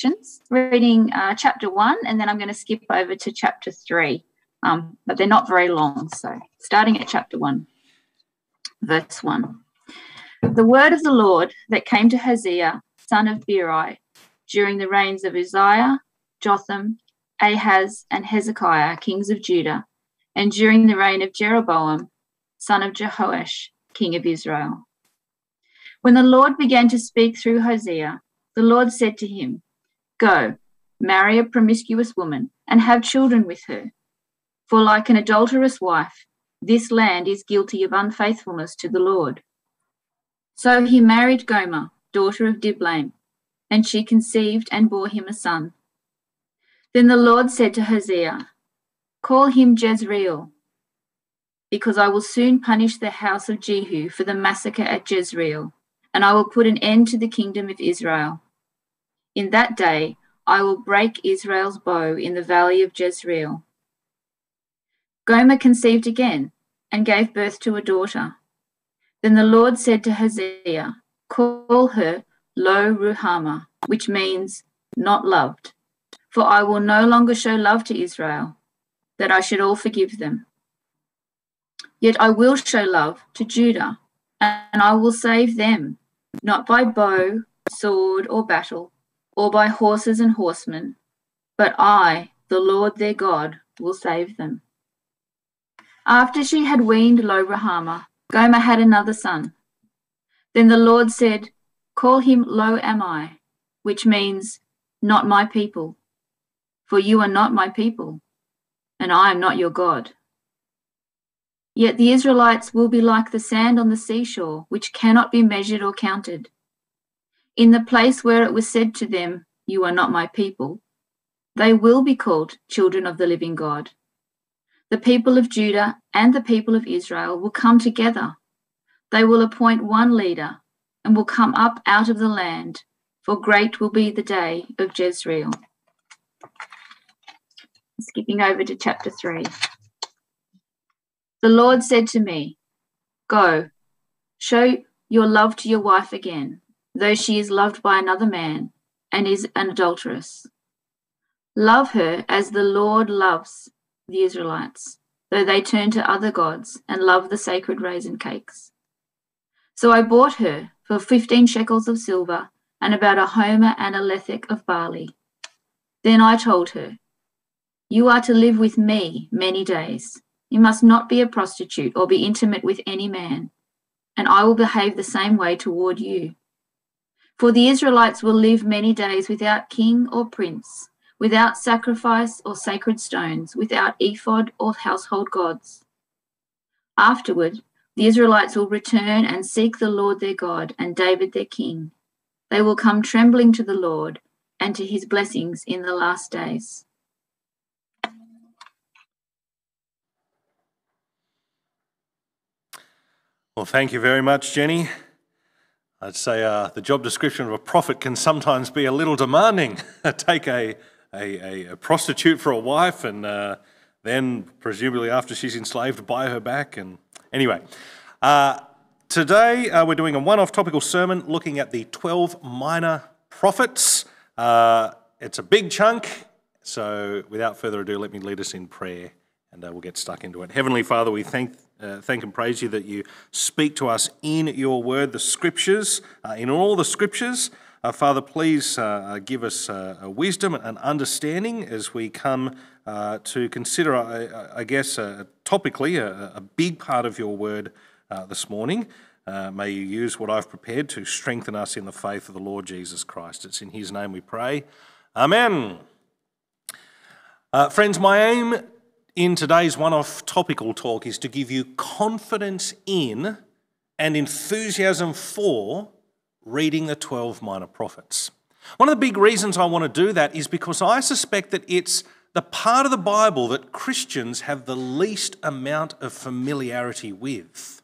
sections, reading uh, chapter one, and then I'm going to skip over to chapter three. Um, but they're not very long. So, starting at chapter one, verse one. The word of the Lord that came to Hosea, son of Beeri, during the reigns of Uzziah, Jotham, Ahaz, and Hezekiah, kings of Judah, and during the reign of Jeroboam, son of Jehoash, king of Israel. When the Lord began to speak through Hosea, the Lord said to him, Go, marry a promiscuous woman, and have children with her. For like an adulterous wife, this land is guilty of unfaithfulness to the Lord. So he married Gomer, daughter of Diblaim, and she conceived and bore him a son. Then the Lord said to Hosea, Call him Jezreel, because I will soon punish the house of Jehu for the massacre at Jezreel, and I will put an end to the kingdom of Israel. In that day I will break Israel's bow in the valley of Jezreel. Gomer conceived again and gave birth to a daughter. Then the Lord said to Hosea, Call her Lo Ruhamah, which means not loved, for I will no longer show love to Israel, that I should all forgive them. Yet I will show love to Judah, and I will save them, not by bow, sword, or battle, or by horses and horsemen, but I, the Lord their God, will save them. After she had weaned Lo Ruhamah, Gomer had another son. Then the Lord said, Call him Lo Ammi, which means not my people, for you are not my people, and I am not your God. Yet the Israelites will be like the sand on the seashore, which cannot be measured or counted. In the place where it was said to them, You are not my people, they will be called children of the living God. The people of Judah and the people of Israel will come together. They will appoint one leader and will come up out of the land, for great will be the day of Jezreel. Skipping over to chapter 3. The Lord said to me, Go, show your love to your wife again, though she is loved by another man and is an adulteress. Love her as the Lord loves the Israelites, though they turn to other gods and love the sacred raisin cakes. So I bought her for fifteen shekels of silver and about a homer and a lethek of barley. Then I told her, You are to live with me many days. You must not be a prostitute or be intimate with any man, and I will behave the same way toward you. For the Israelites will live many days without king or prince, without sacrifice or sacred stones, without ephod or household gods. Afterward, the Israelites will return and seek the Lord their God and David their king. They will come trembling to the Lord and to his blessings in the last days. Well, thank you very much, Jenny. I'd say uh, the job description of a prophet can sometimes be a little demanding. Take a, a, a, prostitute for a wife and uh, then, presumably, after she's enslaved, buy her back. And anyway, uh, today uh, we're doing a one off topical sermon looking at the 12 minor prophets. Uh, it's a big chunk, so without further ado, let me lead us in prayer and uh, we'll get stuck into it. Heavenly Father, we thank, uh, thank and praise you that you speak to us in your word, the scriptures, uh, in all the scriptures. Uh, Father, please uh, uh, give us wisdom and understanding as we come to consider, I, I guess, topically, a, a, big part of your word this morning. may you use what I've prepared to strengthen us in the faith of the Lord Jesus Christ. It's in his name we pray. Amen. friends, my aim in today's one off topical talk is to give you confidence in and enthusiasm for reading the 12 minor prophets. One of the big reasons I want to do that is because I suspect that it's the part of the Bible that Christians have the least amount of familiarity with.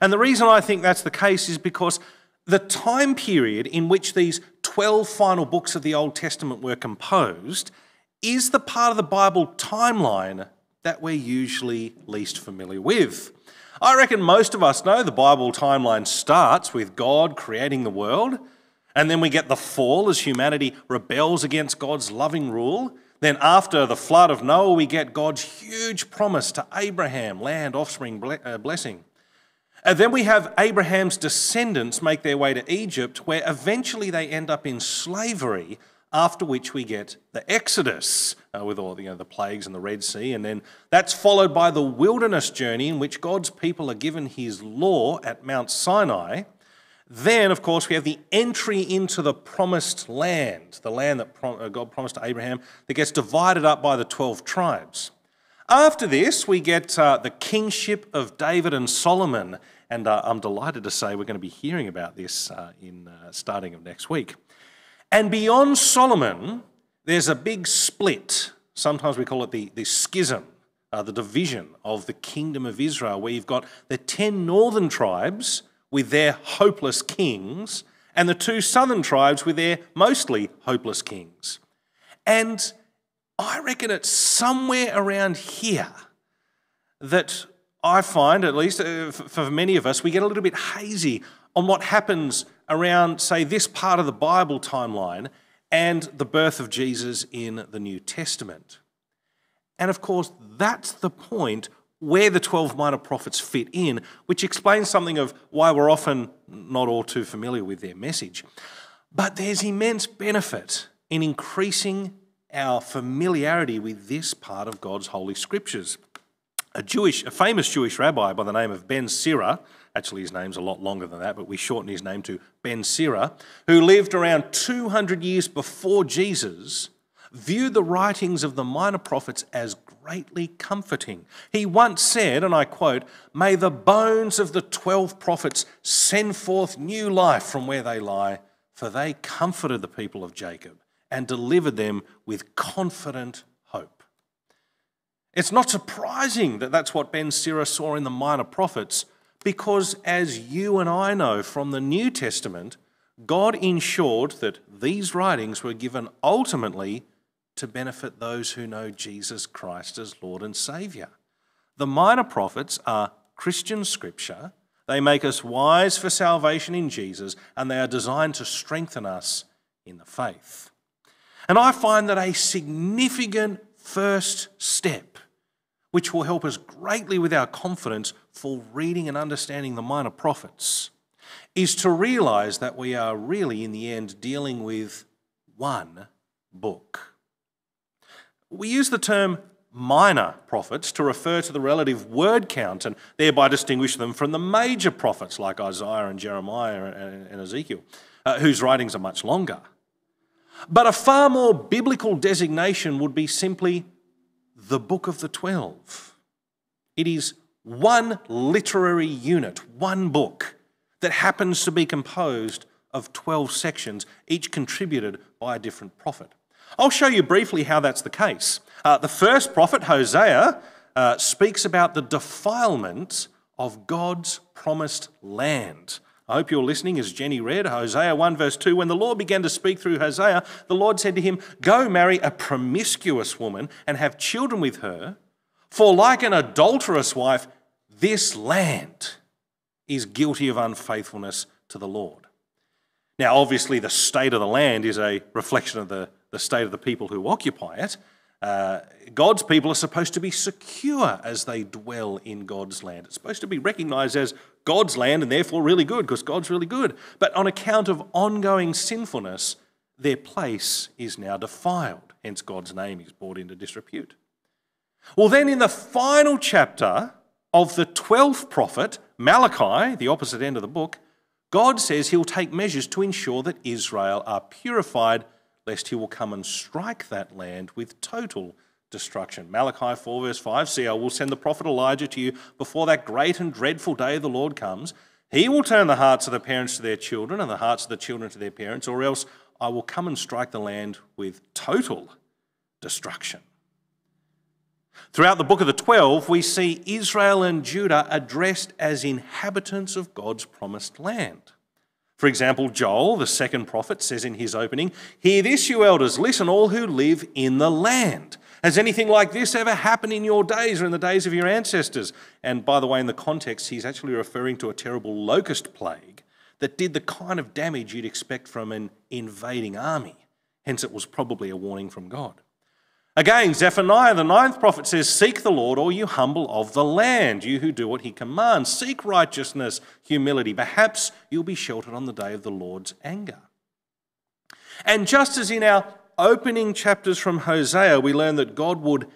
And the reason I think that's the case is because the time period in which these 12 final books of the Old Testament were composed is the part of the Bible timeline that we're usually least familiar with. I reckon most of us know the Bible timeline starts with God creating the world, And then we get the fall as humanity rebels against God's loving rule. Then, after the flood of Noah, we get God's huge promise to Abraham land, offspring, uh, blessing. And then we have Abraham's descendants make their way to Egypt, where eventually they end up in slavery, after which we get the Exodus uh, with all you know, the plagues and the Red Sea. And then that's followed by the wilderness journey in which God's people are given his law at Mount Sinai. Then, of course, we have the entry into the promised land, the land that uh, God promised to Abraham, that gets divided up by the 12 tribes. After this, we get uh, the kingship of David and Solomon and uh, I'm delighted to say we're going to be hearing about this uh, in uh, starting of next week. And beyond Solomon, there's a big split. Sometimes we call it the, the schism, uh, the division of the kingdom of Israel, where you've got the 10 northern tribes with their hopeless kings and the two southern tribes with their mostly hopeless kings. And I reckon it's somewhere around here that I find, at least uh, for many of us, we get a little bit hazy on what happens around, say, this part of the Bible timeline and the birth of Jesus in the New Testament. And of course, that's the point where the 12 minor prophets fit in, which explains something of why we're often not all too familiar with their message. But there's immense benefit in increasing our familiarity with this part of God's holy scriptures a Jewish, a famous Jewish rabbi by the name of Ben Sira, actually his name's a lot longer than that, but we shorten his name to Ben Sira, who lived around 200 years before Jesus, viewed the writings of the minor prophets as greatly comforting. He once said, and I quote, May the bones of the 12 prophets send forth new life from where they lie, for they comforted the people of Jacob and delivered them with confident it's not surprising that that's what Ben Sira saw in the minor prophets, because as you and I know from the New Testament, God ensured that these writings were given ultimately to benefit those who know Jesus Christ as Lord and Saviour. The minor prophets are Christian scripture. They make us wise for salvation in Jesus, and they are designed to strengthen us in the faith. And I find that a significant first step which will help us greatly with our confidence for reading and understanding the minor prophets, is to realize that we are really, in the end, dealing with one book. We use the term minor prophets to refer to the relative word count and thereby distinguish them from the major prophets like Isaiah and Jeremiah and Ezekiel, uh, whose writings are much longer. But a far more biblical designation would be simply the Book of the Twelve. It is one literary unit, one book that happens to be composed of 12 sections, each contributed by a different prophet. I'll show you briefly how that's the case. Uh, the first prophet, Hosea, uh, speaks about the defilement of God's promised land. I hope you're listening as Jenny read Hosea 1, verse 2. When the Lord began to speak through Hosea, the Lord said to him, Go marry a promiscuous woman and have children with her, for like an adulterous wife, this land is guilty of unfaithfulness to the Lord. Now, obviously, the state of the land is a reflection of the, the state of the people who occupy it. Uh, God's people are supposed to be secure as they dwell in God's land. It's supposed to be recognized as God's land and therefore really good because God's really good. But on account of ongoing sinfulness, their place is now defiled. Hence, God's name is brought into disrepute. Well, then, in the final chapter of the 12th prophet, Malachi, the opposite end of the book, God says he'll take measures to ensure that Israel are purified lest he will come and strike that land with total destruction. Malachi 4, verse 5 See, I will send the prophet Elijah to you before that great and dreadful day of the Lord comes. He will turn the hearts of the parents to their children and the hearts of the children to their parents, or else I will come and strike the land with total destruction. Throughout the book of the 12, we see Israel and Judah addressed as inhabitants of God's promised land. For example, Joel, the second prophet, says in his opening, Hear this, you elders, listen, all who live in the land. Has anything like this ever happened in your days or in the days of your ancestors? And by the way, in the context, he's actually referring to a terrible locust plague that did the kind of damage you'd expect from an invading army. Hence, it was probably a warning from God. Again, Zephaniah, the ninth prophet, says, Seek the Lord, all you humble of the land, you who do what he commands. Seek righteousness, humility. Perhaps you'll be sheltered on the day of the Lord's anger. And just as in our opening chapters from Hosea, we learn that God would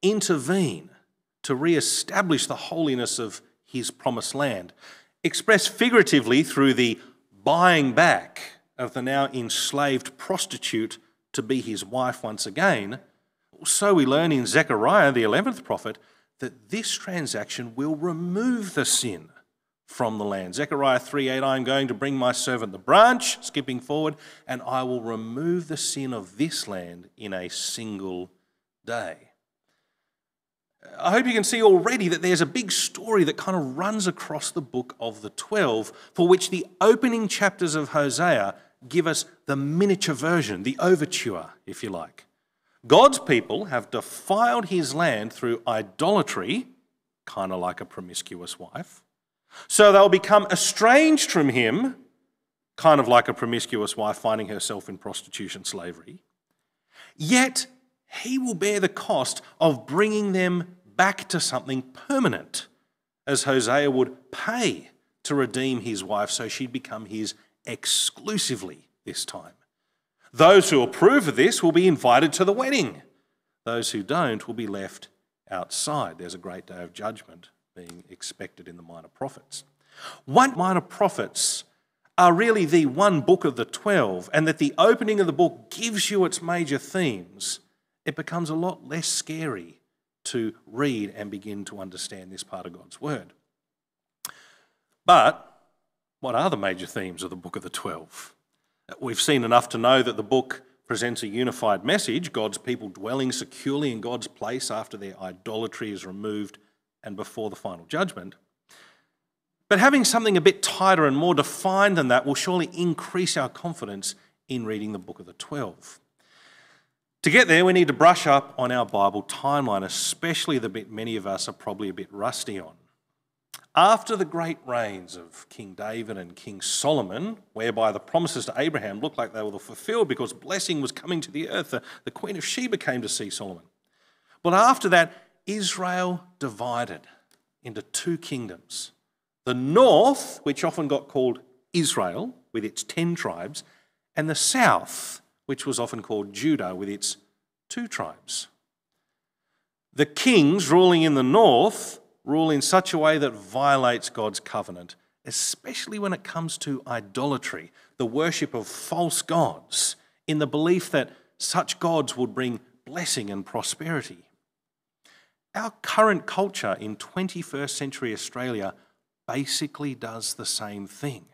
intervene to re establish the holiness of his promised land, expressed figuratively through the buying back of the now enslaved prostitute to be his wife once again so we learn in Zechariah, the 11th prophet, that this transaction will remove the sin from the land. Zechariah 3:8 I am going to bring my servant the branch, skipping forward, and I will remove the sin of this land in a single day. I hope you can see already that there's a big story that kind of runs across the book of the 12, for which the opening chapters of Hosea give us the miniature version, the overture, if you like. God's people have defiled his land through idolatry, kind of like a promiscuous wife. So they'll become estranged from him, kind of like a promiscuous wife finding herself in prostitution slavery. Yet he will bear the cost of bringing them back to something permanent, as Hosea would pay to redeem his wife so she'd become his exclusively this time. Those who approve of this will be invited to the wedding. Those who don't will be left outside. There's a great day of judgment being expected in the minor prophets. One minor prophets are really the one book of the 12, and that the opening of the book gives you its major themes, it becomes a lot less scary to read and begin to understand this part of God's Word. But what are the major themes of the book of the 12? We've seen enough to know that the book presents a unified message God's people dwelling securely in God's place after their idolatry is removed and before the final judgment. But having something a bit tighter and more defined than that will surely increase our confidence in reading the book of the 12. To get there, we need to brush up on our Bible timeline, especially the bit many of us are probably a bit rusty on. After the great reigns of King David and King Solomon, whereby the promises to Abraham looked like they were fulfilled because blessing was coming to the earth, the, Queen of Sheba came to see Solomon. But after that, Israel divided into two kingdoms the north, which often got called Israel with its 10 tribes, and the south, which was often called Judah with its two tribes. The kings ruling in the north rule in such a way that violates God's covenant, especially when it comes to idolatry, the worship of false gods, in the belief that such gods would bring blessing and prosperity. Our current culture in 21st century Australia basically does the same thing.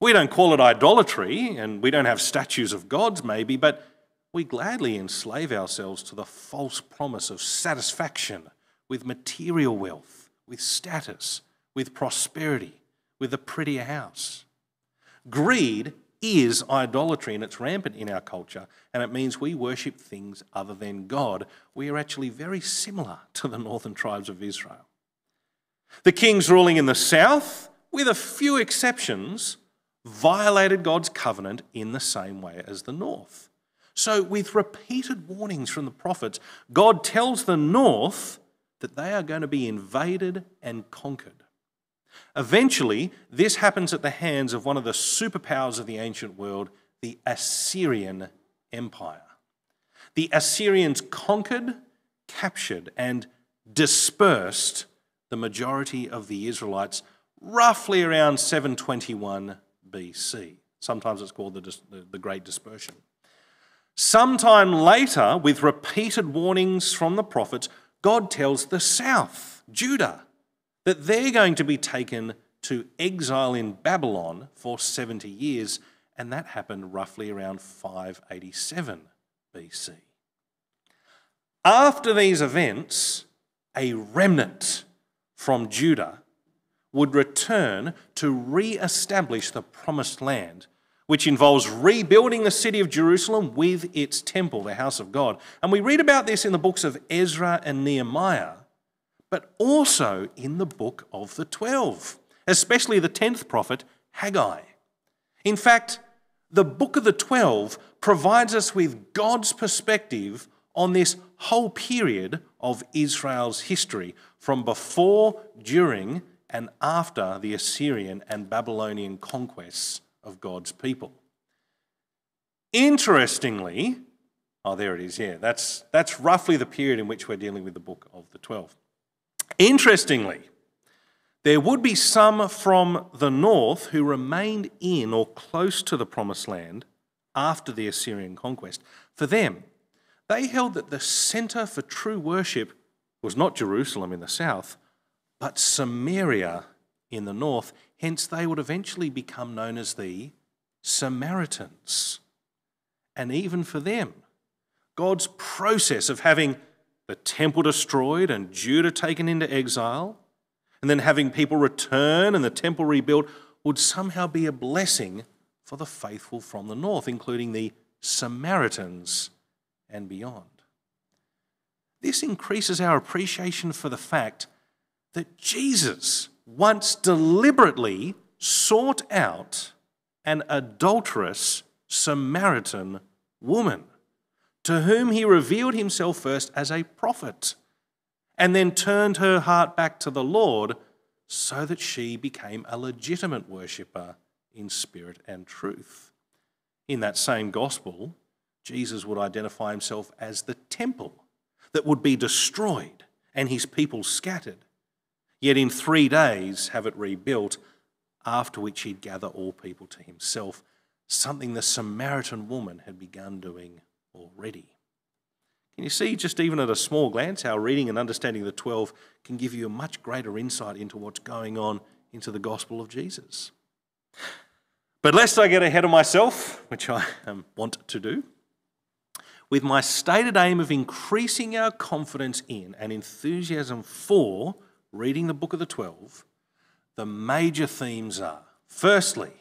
We don't call it idolatry, and we don't have statues of gods, maybe, but we gladly enslave ourselves to the false promise of satisfaction with material wealth, with status, with prosperity, with a prettier house. Greed is idolatry and it's rampant in our culture, and it means we worship things other than God. We are actually very similar to the northern tribes of Israel. The kings ruling in the south, with a few exceptions, violated God's covenant in the same way as the north. So, with repeated warnings from the prophets, God tells the north that they are going to be invaded and conquered. Eventually, this happens at the hands of one of the superpowers of the ancient world, the Assyrian Empire. The Assyrians conquered, captured, and dispersed the majority of the Israelites roughly around 721 BC. Sometimes it's called the, the, Great Dispersion. Sometime later, with repeated warnings from the prophets, God tells the south, Judah, that they're going to be taken to exile in Babylon for 70 years, and that happened roughly around 587 BC. After these events, a remnant from Judah would return to re establish the promised land which involves rebuilding the city of Jerusalem with its temple, the house of God. And we read about this in the books of Ezra and Nehemiah, but also in the book of the 12, especially the 10th prophet, Haggai. In fact, the book of the 12 provides us with God's perspective on this whole period of Israel's history from before, during, and after the Assyrian and Babylonian conquests of God's people. Interestingly, oh, there it is, yeah, that's, that's roughly the period in which we're dealing with the book of the 12. Interestingly, there would be some from the north who remained in or close to the promised land after the Assyrian conquest. For them, they held that the centre for true worship was not Jerusalem in the south, but Samaria in the north. Hence, they would eventually become known as the Samaritans. And even for them, God's process of having the temple destroyed and Judah taken into exile, and then having people return and the temple rebuilt would somehow be a blessing for the faithful from the north, including the Samaritans and beyond. This increases our appreciation for the fact that Jesus once deliberately sought out an adulterous Samaritan woman to whom he revealed himself first as a prophet and then turned her heart back to the Lord so that she became a legitimate worshipper in spirit and truth. In that same gospel, Jesus would identify himself as the temple that would be destroyed and his people scattered, yet in three days have it rebuilt, after which he'd gather all people to himself, something the Samaritan woman had begun doing already. Can you see, just even at a small glance, how reading and understanding the 12 can give you a much greater insight into what's going on into the gospel of Jesus? But lest I get ahead of myself, which I um, want to do, with my stated aim of increasing our confidence in and enthusiasm for reading the book of the 12, the major themes are firstly,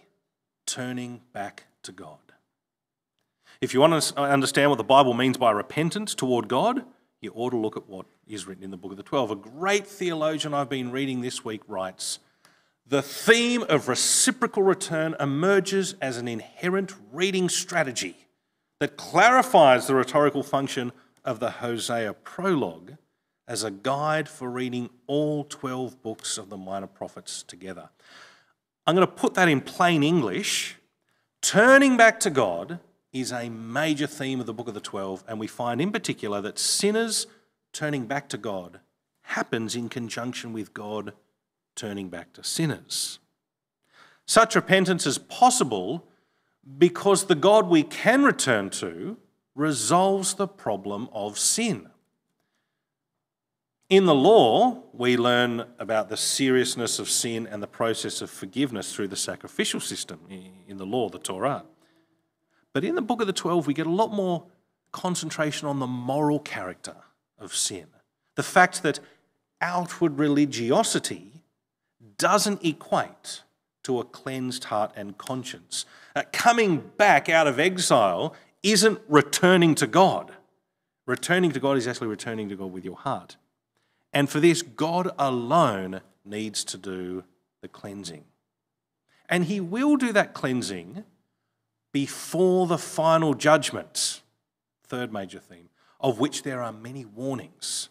turning back to God. If you want to uh, understand what the Bible means by repentance toward God, you ought to look at what is written in the book of the 12. A great theologian I've been reading this week writes The theme of reciprocal return emerges as an inherent reading strategy that clarifies the rhetorical function of the Hosea prologue as a guide for reading all 12 books of the minor prophets together. I'm going to put that in plain English. Turning back to God is a major theme of the book of the 12, and we find in particular that sinners turning back to God happens in conjunction with God turning back to sinners. Such repentance is possible because the God we can return to resolves the problem of sin. In the law, we learn about the seriousness of sin and the process of forgiveness through the sacrificial system in the law, the Torah. But in the book of the 12, we get a lot more concentration on the moral character of sin. The fact that outward religiosity doesn't equate to a cleansed heart and conscience. Uh, coming back out of exile isn't returning to God. Returning to God is actually returning to God with your heart. And for this, God alone needs to do the cleansing. And He will do that cleansing before the final judgment. Third major theme, of which there are many warnings.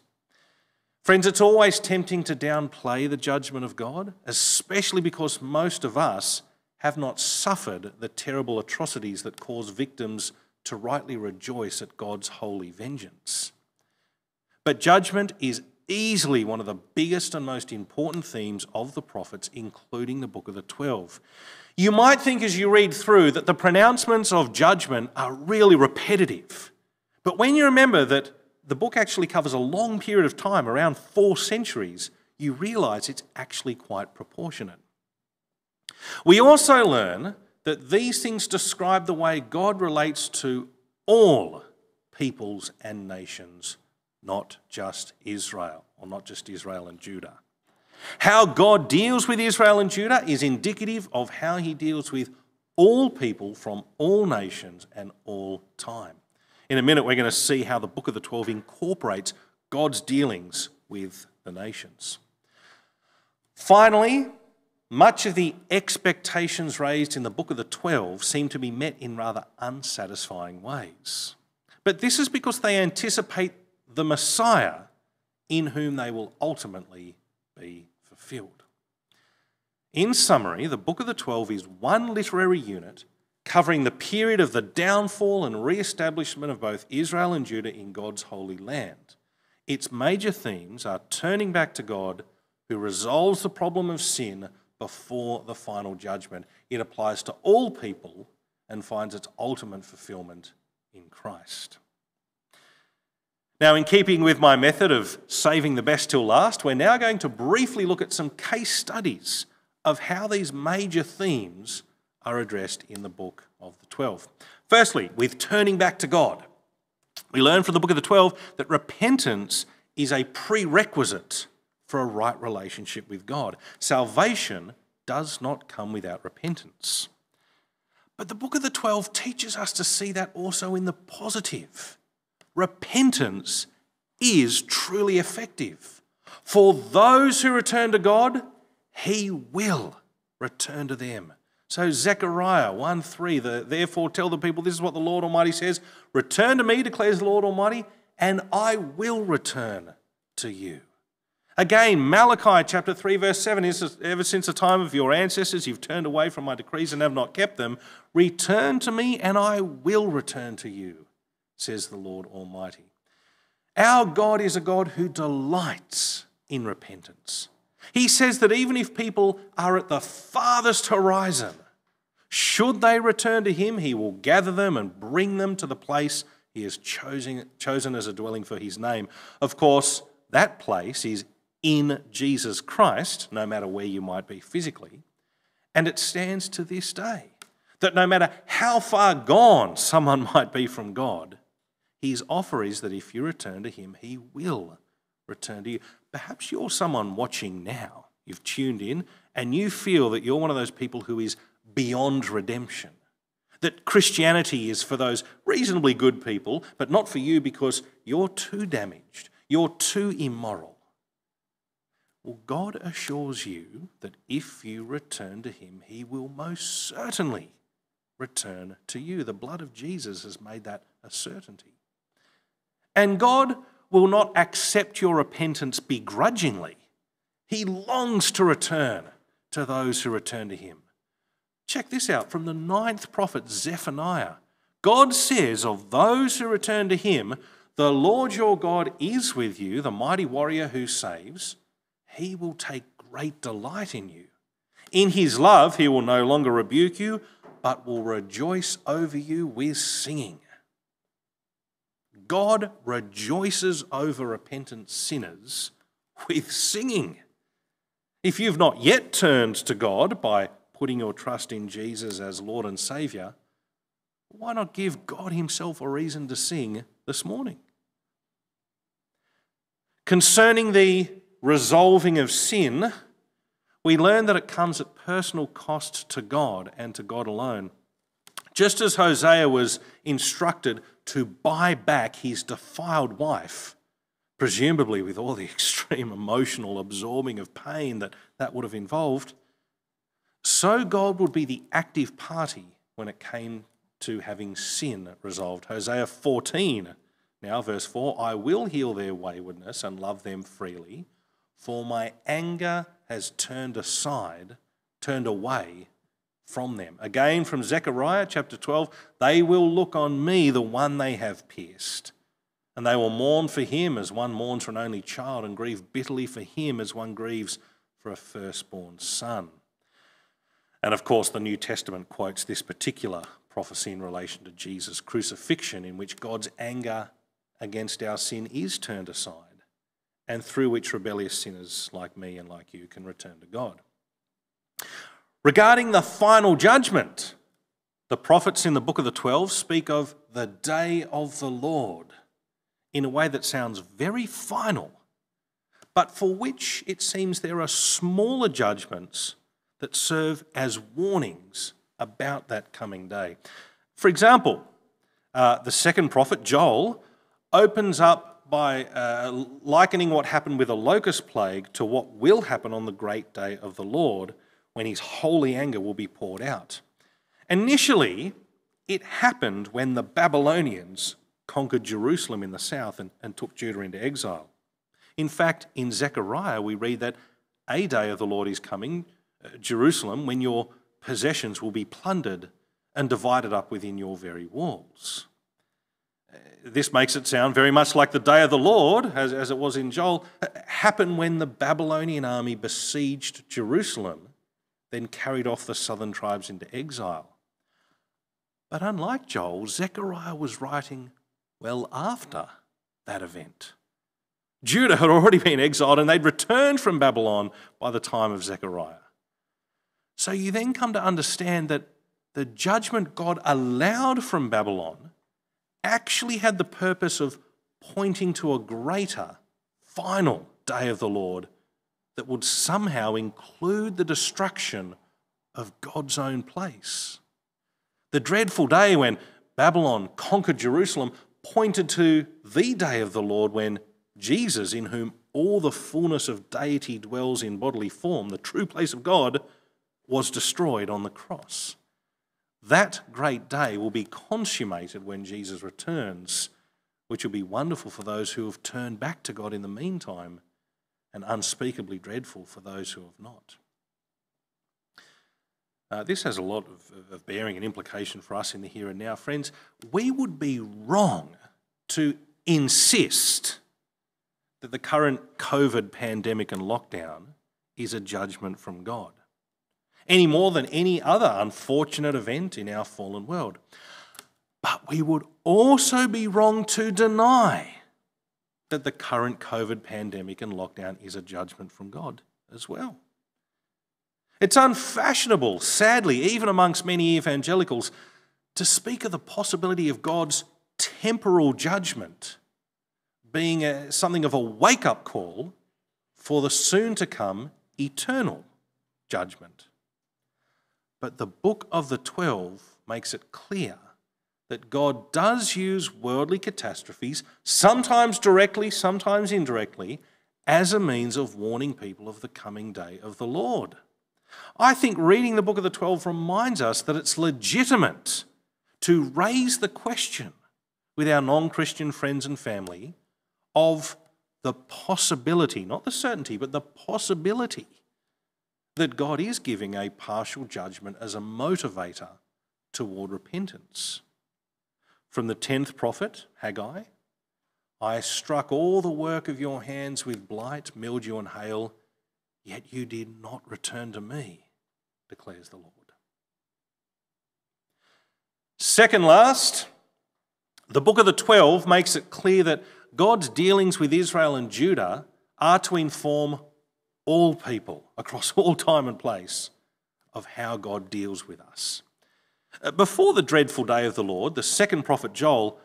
Friends, it's always tempting to downplay the judgment of God, especially because most of us have not suffered the terrible atrocities that cause victims to rightly rejoice at God's holy vengeance. But judgment is easily one of the biggest and most important themes of the prophets, including the book of the 12. You might think as you read through that the pronouncements of judgment are really repetitive. But when you remember that the book actually covers a long period of time, around four centuries, you realize it's actually quite proportionate. We also learn that these things describe the way God relates to all peoples and nations, not just Israel, or not just Israel and Judah. How God deals with Israel and Judah is indicative of how he deals with all people from all nations and all time. In a minute, we're going to see how the book of the 12 incorporates God's dealings with the nations. Finally, much of the expectations raised in the book of the Twelve seem to be met in rather unsatisfying ways. But this is because they anticipate the Messiah in whom they will ultimately be fulfilled. In summary, the Book of the Twelve is one literary unit covering the period of the downfall and re establishment of both Israel and Judah in God's holy land. Its major themes are turning back to God, who resolves the problem of sin before the final judgment. It applies to all people and finds its ultimate fulfillment in Christ. Now, in keeping with my method of saving the best till last, we're now going to briefly look at some case studies of how these major themes are addressed in the book of the Twelve. Firstly, with turning back to God. We learn from the book of the Twelve that repentance is a prerequisite for a right relationship with God. Salvation does not come without repentance. But the book of the Twelve teaches us to see that also in the positive. Repentance is truly effective. For those who return to God, He will return to them. So, Zechariah 1 3, the, therefore tell the people, this is what the Lord Almighty says Return to me, declares the Lord Almighty, and I will return to you. Again, Malachi chapter 3, verse 7 is ever since the time of your ancestors, you've turned away from my decrees and have not kept them. Return to me, and I will return to you, says the Lord Almighty. Our God is a God who delights in repentance. He says that even if people are at the farthest horizon, should they return to Him, He will gather them and bring them to the place He has chosen, chosen as a dwelling for His name. Of course, that place is in Jesus Christ, no matter where you might be physically. And it stands to this day that no matter how far gone someone might be from God, His offer is that if you return to Him, He will return to you. Perhaps you're someone watching now. You've tuned in and you feel that you're one of those people who is beyond redemption. That Christianity is for those reasonably good people, but not for you because you're too damaged, you're too immoral. Well, God assures you that if you return to Him, He will most certainly return to you. The blood of Jesus has made that a certainty. And God will not accept your repentance begrudgingly. He longs to return to those who return to him. Check this out from the ninth prophet Zephaniah. God says of those who return to him, The Lord your God is with you, the mighty warrior who saves. He will take great delight in you. In his love, he will no longer rebuke you, but will rejoice over you with singing. God rejoices over repentant sinners with singing. If you've not yet turned to God by putting your trust in Jesus as Lord and Saviour, why not give God Himself a reason to sing this morning? Concerning the resolving of sin, we learn that it comes at personal cost to God and to God alone. Just as Hosea was instructed to buy back his defiled wife, presumably with all the extreme emotional absorbing of pain that that would have involved, so God would be the active party when it came to having sin resolved. Hosea 14, now verse 4 I will heal their waywardness and love them freely, for my anger has turned aside, turned away from them. Again, from Zechariah chapter 12, they will look on me, the one they have pierced. And they will mourn for him as one mourns for an only child, and grieve bitterly for him as one grieves for a firstborn son. And of course, the New Testament quotes this particular prophecy in relation to Jesus' crucifixion, in which God's anger against our sin is turned aside, and through which rebellious sinners like me and like you can return to God. Regarding the final judgment, the prophets in the book of the Twelve speak of the day of the Lord in a way that sounds very final, but for which it seems there are smaller judgments that serve as warnings about that coming day. For example, uh, the second prophet, Joel, opens up by uh, likening what happened with a locust plague to what will happen on the great day of the Lord when his holy anger will be poured out. Initially, it happened when the Babylonians conquered Jerusalem in the south and, and took Judah into exile. In fact, in Zechariah, we read that a day of the Lord is coming, uh, Jerusalem, when your possessions will be plundered and divided up within your very walls. Uh, this makes it sound very much like the day of the Lord, as, as it was in Joel, uh, happened when the Babylonian army besieged Jerusalem, then carried off the southern tribes into exile. But unlike Joel, Zechariah was writing well after that event. Judah had already been exiled and they'd returned from Babylon by the time of Zechariah. So you then come to understand that the judgment God allowed from Babylon actually had the purpose of pointing to a greater, final day of the Lord that would somehow include the destruction of God's own place. The dreadful day when Babylon conquered Jerusalem pointed to the day of the Lord when Jesus, in whom all the fullness of deity dwells in bodily form, the true place of God, was destroyed on the cross. That great day will be consummated when Jesus returns, which will be wonderful for those who have turned back to God in the meantime and unspeakably dreadful for those who have not. Uh, this has a lot of, of bearing and implication for us in the here and now. Friends, we would be wrong to insist that the current COVID pandemic and lockdown is a judgment from God, any more than any other unfortunate event in our fallen world. But we would also be wrong to deny that the current COVID pandemic and lockdown is a judgment from God as well. It's unfashionable, sadly, even amongst many evangelicals, to speak of the possibility of God's temporal judgment being a, something of a wake up call for the soon to come eternal judgment. But the book of the 12 makes it clear that God does use worldly catastrophes, sometimes directly, sometimes indirectly, as a means of warning people of the coming day of the Lord. I think reading the book of the 12 reminds us that it's legitimate to raise the question with our non Christian friends and family of the possibility, not the certainty, but the possibility that God is giving a partial judgment as a motivator toward repentance. From the 10th prophet, Haggai, I struck all the work of your hands with blight, mildew, and hail, yet you did not return to me, declares the Lord. Second last, the book of the 12 makes it clear that God's dealings with Israel and Judah are to inform all people across all time and place of how God deals with us. Uh, before the dreadful day of the Lord, the second prophet Joel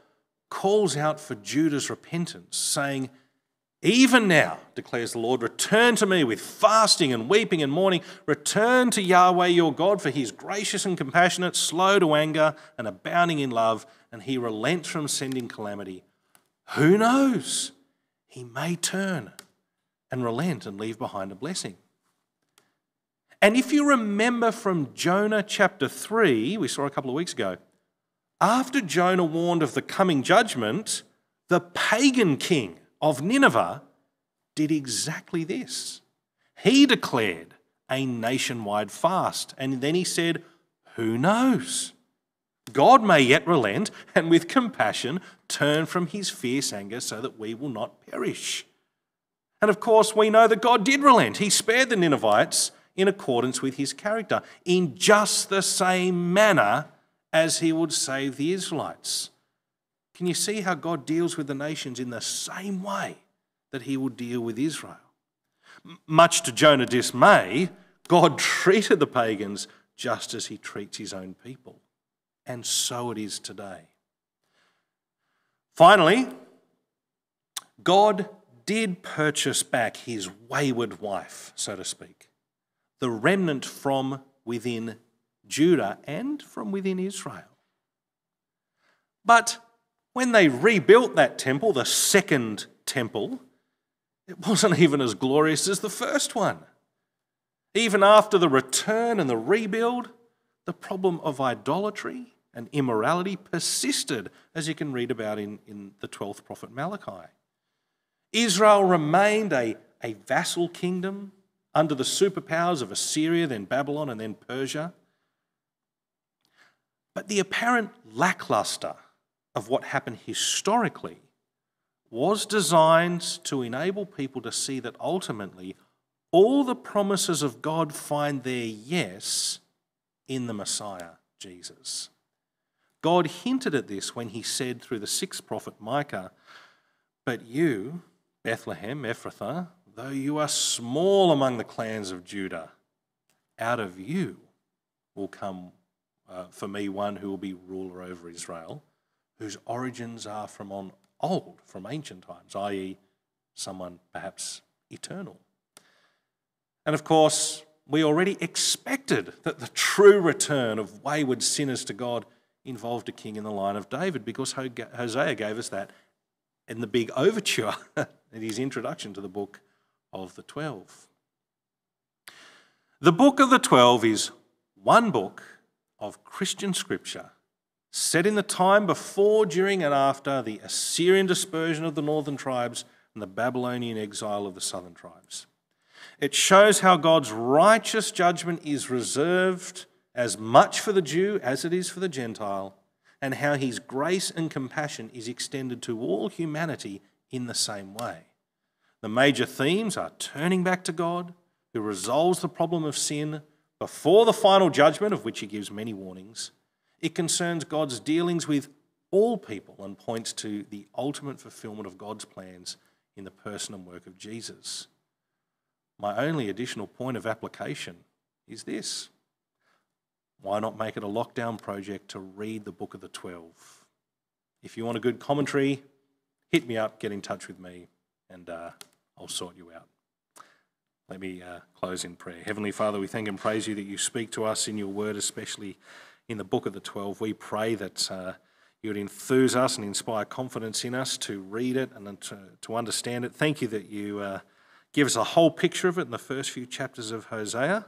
calls out for Judah's repentance, saying, Even now, declares the Lord, return to me with fasting and weeping and mourning. Return to Yahweh your God, for he is gracious and compassionate, slow to anger, and abounding in love, and he relents from sending calamity. Who knows? He may turn and relent and leave behind a blessing. And if you remember from Jonah chapter 3, we saw a couple of weeks ago, after Jonah warned of the coming judgment, the pagan king of Nineveh did exactly this. He declared a nationwide fast, and then he said, Who knows? God may yet relent and with compassion turn from his fierce anger so that we will not perish. And of course, we know that God did relent. He spared the Ninevites in accordance with his character, in just the same manner as he would save the Israelites. Can you see how God deals with the nations in the same way that he would deal with Israel? Much to Jonah's dismay, God treated the pagans just as he treats his own people and so it is today. Finally, God did purchase back his wayward wife, so to speak, the remnant from within Judah and from within Israel. But when they rebuilt that temple, the second temple, it wasn't even as glorious as the first one. Even after the return and the rebuild, the problem of idolatry and immorality persisted, as you can read about in, in the 12th prophet Malachi. Israel remained a, a vassal kingdom under the superpowers of Assyria, then Babylon, and then Persia. But the apparent lackluster of what happened historically was designed to enable people to see that ultimately all the promises of God find their yes in the Messiah, Jesus. God hinted at this when he said through the sixth prophet Micah, But you, Bethlehem, Ephrathah, though you are small among the clans of Judah, out of you will come uh, for me one who will be ruler over Israel, whose origins are from on old, from ancient times, i.e., someone perhaps eternal. And of course, we already expected that the true return of wayward sinners to God involved a king in the line of David because Hosea gave us that in the big overture in his introduction to the book of the Twelve. The book of the Twelve is one book of Christian scripture set in the time before, during, and after the Assyrian dispersion of the northern tribes and the Babylonian exile of the southern tribes. It shows how God's righteous judgment is reserved as much for the Jew as it is for the Gentile, and how his grace and compassion is extended to all humanity in the same way. The major themes are turning back to God, who resolves the problem of sin before the final judgment, of which he gives many warnings. It concerns God's dealings with all people and points to the ultimate fulfillment of God's plans in the person and work of Jesus. My only additional point of application is this why not make it a lockdown project to read the book of the 12? If you want a good commentary, hit me up, get in touch with me, and uh, I'll sort you out. Let me uh, close in prayer. Heavenly Father, we thank and praise you that you speak to us in your word, especially in the book of the 12. We pray that uh, you would enthuse us and inspire confidence in us to read it and to, to understand it. Thank you that you uh, give us a whole picture of it in the first few chapters of Hosea.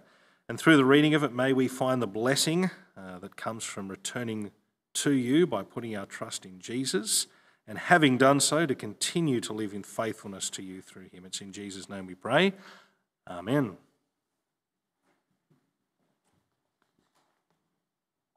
And through the reading of it, may we find the blessing uh, that comes from returning to you by putting our trust in Jesus and having done so, to continue to live in faithfulness to you through him. It's in Jesus' name we pray. Amen.